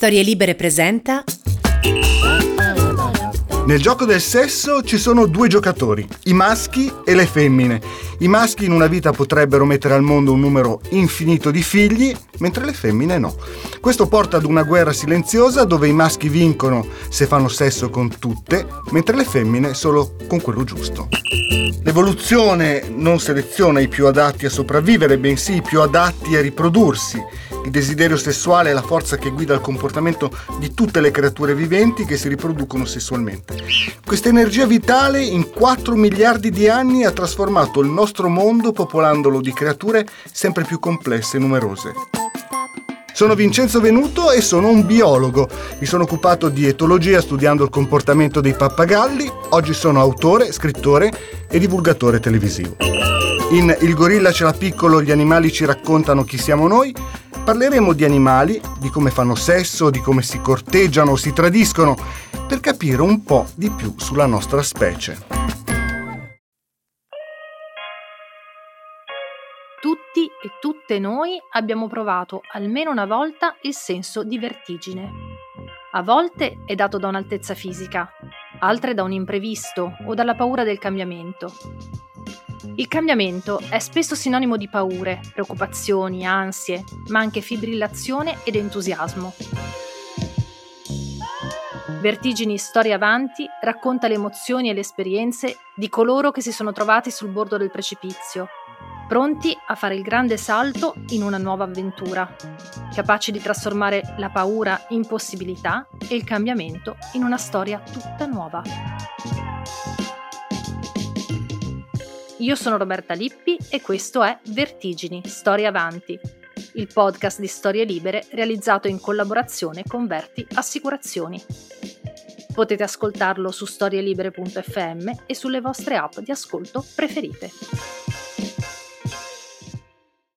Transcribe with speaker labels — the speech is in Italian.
Speaker 1: Storie Libere presenta.
Speaker 2: Nel gioco del sesso ci sono due giocatori, i maschi e le femmine. I maschi in una vita potrebbero mettere al mondo un numero infinito di figli, mentre le femmine no. Questo porta ad una guerra silenziosa dove i maschi vincono se fanno sesso con tutte, mentre le femmine solo con quello giusto. L'evoluzione non seleziona i più adatti a sopravvivere, bensì i più adatti a riprodursi. Il desiderio sessuale è la forza che guida il comportamento di tutte le creature viventi che si riproducono sessualmente. Questa energia vitale in 4 miliardi di anni ha trasformato il nostro mondo popolandolo di creature sempre più complesse e numerose. Sono Vincenzo Venuto e sono un biologo. Mi sono occupato di etologia studiando il comportamento dei pappagalli. Oggi sono autore, scrittore e divulgatore televisivo. In Il gorilla ce l'ha piccolo, gli animali ci raccontano chi siamo noi. Parleremo di animali, di come fanno sesso, di come si corteggiano o si tradiscono, per capire un po' di più sulla nostra specie.
Speaker 3: Tutti e tutte noi abbiamo provato almeno una volta il senso di vertigine. A volte è dato da un'altezza fisica, altre da un imprevisto o dalla paura del cambiamento. Il cambiamento è spesso sinonimo di paure, preoccupazioni, ansie, ma anche fibrillazione ed entusiasmo. Vertigini Storia Avanti racconta le emozioni e le esperienze di coloro che si sono trovati sul bordo del precipizio pronti a fare il grande salto in una nuova avventura, capaci di trasformare la paura in possibilità e il cambiamento in una storia tutta nuova. Io sono Roberta Lippi e questo è Vertigini, Storia Avanti, il podcast di storie libere realizzato in collaborazione con Verti Assicurazioni. Potete ascoltarlo su storielibere.fm e sulle vostre app di ascolto preferite.